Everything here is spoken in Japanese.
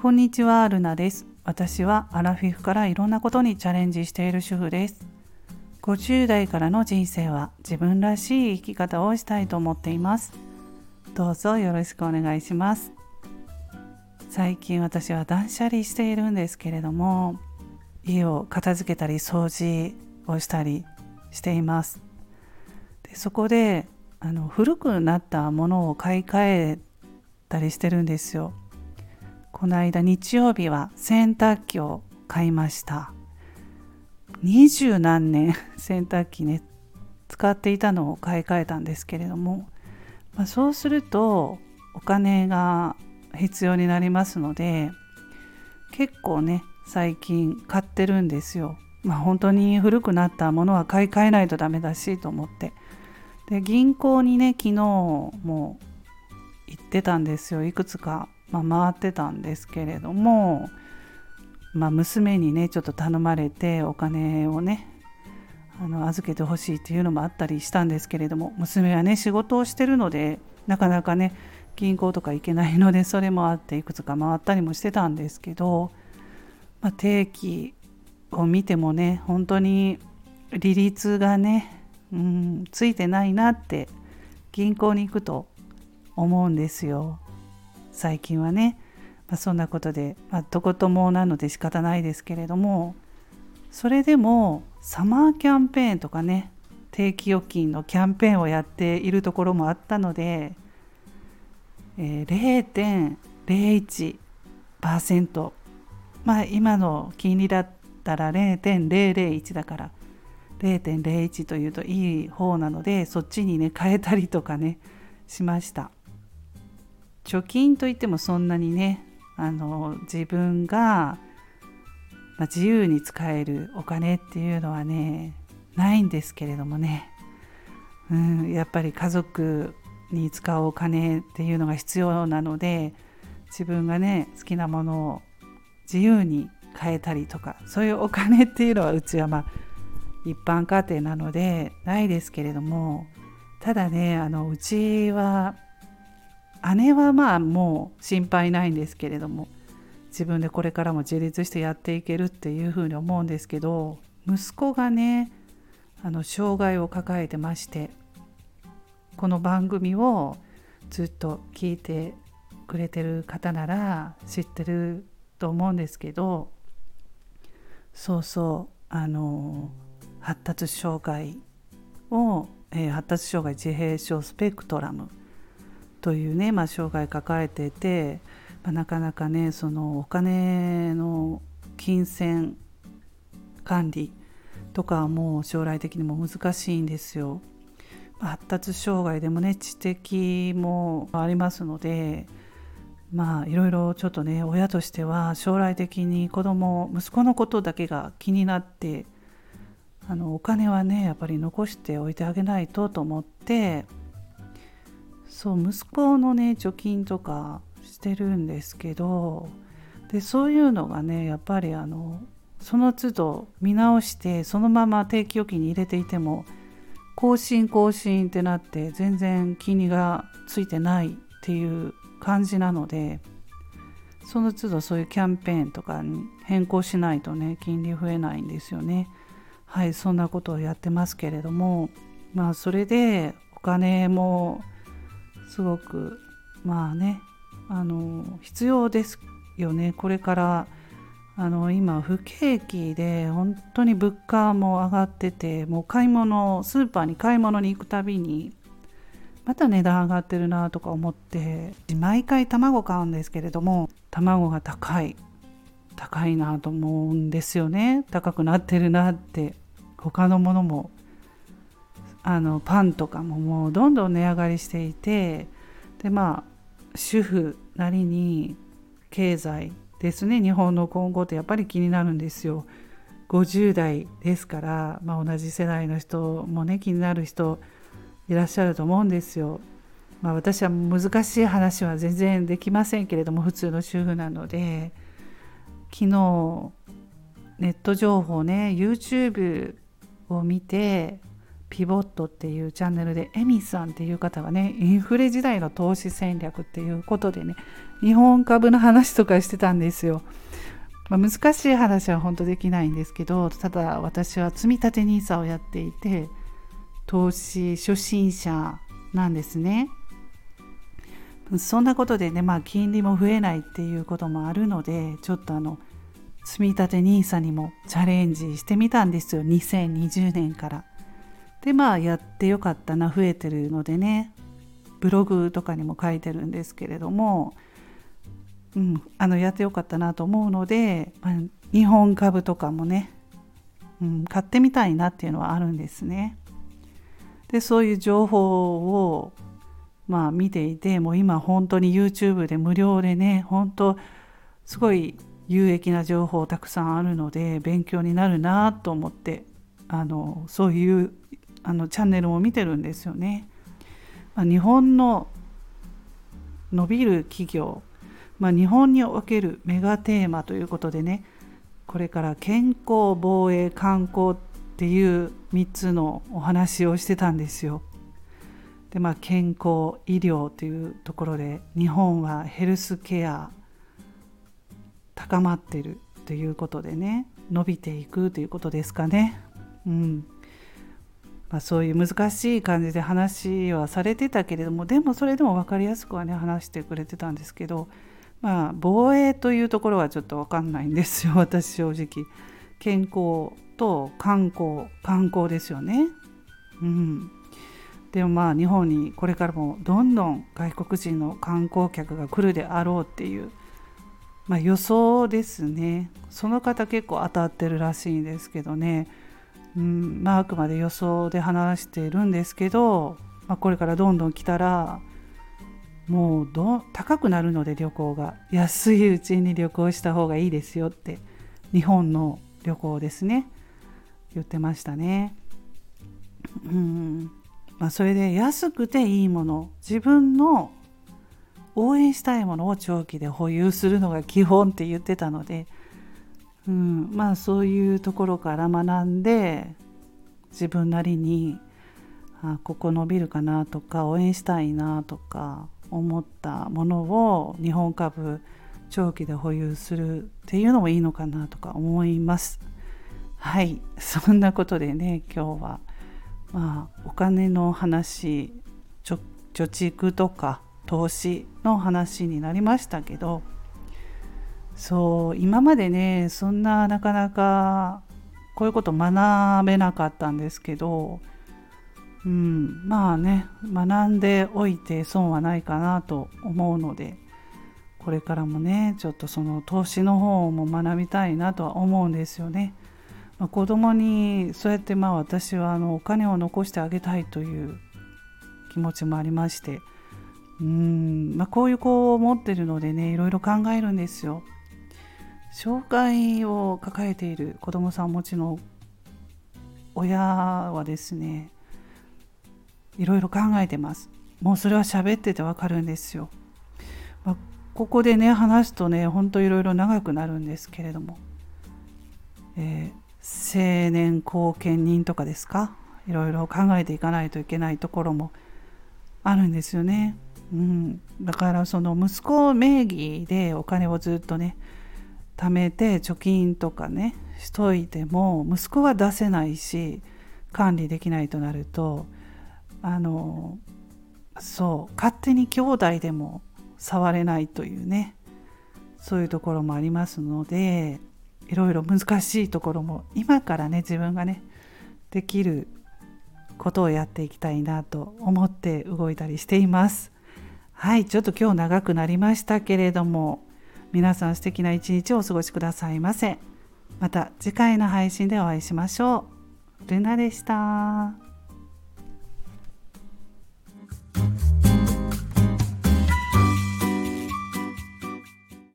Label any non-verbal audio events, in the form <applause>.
こんにちは、ルナです。私はアラフィフからいろんなことにチャレンジしている主婦です。50代からの人生は自分らしい生き方をしたいと思っています。どうぞよろしくお願いします。最近私は断捨離しているんですけれども、家を片付けたり掃除をしたりしています。でそこであの古くなったものを買い替えたりしてるんですよ。この間日曜日は洗濯機を買いました。二十何年洗濯機ね使っていたのを買い替えたんですけれども、まあ、そうするとお金が必要になりますので結構ね最近買ってるんですよ。まあ本当に古くなったものは買い替えないとダメだしと思ってで銀行にね昨日も行ってたんですよいくつか、まあ、回ってたんですけれども、まあ、娘にねちょっと頼まれてお金をねあの預けてほしいっていうのもあったりしたんですけれども娘はね仕事をしてるのでなかなかね銀行とか行けないのでそれもあっていくつか回ったりもしてたんですけど、まあ、定期を見てもね本当に利率がねうんついてないなって銀行に行くと思うんですよ。最近はね、まあ、そんなことで、まあ、どこともなので仕方ないですけれどもそれでもサマーキャンペーンとかね定期預金のキャンペーンをやっているところもあったので、えー、0.01%まあ今の金利だったら0.001だから0.01というといい方なのでそっちにね変えたりとかねしました。貯金といってもそんなにねあの自分が、自由に使えるお金っていうのはねないんですけれどもね、うん、やっぱり家族に使うお金っていうのが必要なので自分がね好きなものを自由に変えたりとかそういうお金っていうのはうちはまあ一般家庭なのでないですけれどもただねあのうちは姉はまあもう心配ないんですけれども自分でこれからも自立してやっていけるっていうふうに思うんですけど息子がねあの障害を抱えてましてこの番組をずっと聞いてくれてる方なら知ってると思うんですけどそうそうあの発達障害を、えー、発達障害自閉症スペクトラムというね、まあ、障害抱えていて、まあ、なかなかねそのお金の金銭管理とかはもう将来的にも難しいんですよ。発達障害でもね知的もありますのでまあいろいろちょっとね親としては将来的に子供息子のことだけが気になってあのお金はねやっぱり残しておいてあげないとと思ってそう息子のね貯金とかしてるんですけどでそういうのがねやっぱりあのその都度見直してそのまま定期預金に入れていても更新更新ってなって全然金利がついてないっていう感じなのでその都度そういうキャンペーンとかに変更しないとね金利増えないんですよね。はいそんなことをやってますけれどもまあそれでお金もすごくまあねあの必要ですよね。これからあの今不景気で本当に物価も上がっててもう買い物スーパーに買い物に行くたびにまた値段上がってるなとか思って毎回卵買うんですけれども卵が高い高いなと思うんですよね。高くなってるなって他のものもあのパンとかももうどんどん値上がりしていてでまあ主婦なりに経済ですね日本の今後ってやっぱり気になるんですよ。50代ですから、まあ、同じ世代の人もね気になる人いらっしゃると思うんですよ。まあ、私は難しい話は全然できませんけれども普通の主婦なので昨日ネット情報ね YouTube を見てピボットっていうチャンネルでエミさんっていう方がねインフレ時代の投資戦略っていうことでね日本株の話とかしてたんですよ。まあ、難しい話は本当できないんですけどただ私は積立 NISA をやっていて投資初心者なんですね。そんなことでね、まあ、金利も増えないっていうこともあるのでちょっとあの積立 NISA にもチャレンジしてみたんですよ2020年から。でまあやってよかったな増えてるのでね。ブログとかにも書いてるんですけれども、うん、あのやってよかったなと思うので、まあ、日本株とかもね、うん、買ってみたいなっていうのはあるんですね。でそういう情報をまあ見ていてもう今本当に YouTube で無料でね本当すごい有益な情報たくさんあるので勉強になるなと思ってあのそういうあのチャンネルも見てるんですよね。まあ、日本の伸びる企業、まあ、日本におけるメガテーマということでねこれから健康防衛観光っていう3つのお話をしてたんですよ。でまあ健康医療というところで日本はヘルスケア高まってるということでね伸びていくということですかね。うんまあ、そういう難しい感じで話はされてたけれどもでもそれでも分かりやすくはね話してくれてたんですけどまあ防衛というところはちょっと分かんないんですよ <laughs> 私正直。健康と観光観光ですよね。うん。でもまあ日本にこれからもどんどん外国人の観光客が来るであろうっていう、まあ、予想ですね。その方結構当たってるらしいんですけどね。うんまあ、あくまで予想で話しているんですけど、まあ、これからどんどん来たらもうど高くなるので旅行が。安いうちに旅行した方がいいですよって日本の旅行ですね。言ってましたね。うん。まあ、それで安くていいもの自分の応援したいものを長期で保有するのが基本って言ってたのでうん、まあそういうところから学んで自分なりにあここ伸びるかなとか応援したいなとか思ったものを日本株長期で保有するっていうのもいいのかなとか思います。はいそんなことでね今日はまあお金の話貯蓄とか投資の話になりましたけどそう今までねそんななかなかこういうこと学べなかったんですけど、うん、まあね学んでおいて損はないかなと思うのでこれからもねちょっとその投資の方も学びたいなとは思うんですよね。まあ、子供にそうやってまあ私はあのお金を残してあげたいという気持ちもありましてうん、まあ、こういう子を持ってるのでねいろいろ考えるんですよ。障害を抱えている子どもさん持ちの親はですねいろいろ考えてます。もうそれは喋っててわかるんですよ、まあ、ここでね話すとねほんといろいろ長くなるんですけれども、えー、青年後見人とかですか？いろいろ考えていかないといけないところもあるんですよね、うん、だからその息子名義でお金をずっとね貯めて貯金とかねしといても息子は出せないし管理できないとなるとあのそう勝手に兄弟でも触れないというねそういうところもありますのでいろいろ難しいところも今からね自分がねできることをやっていきたいなと思って動いたりしています。はいちょっと今日長くなりましたけれども皆さん素敵な一日をお過ごしくださいませ。また次回の配信でお会いしましょう。ルナでした。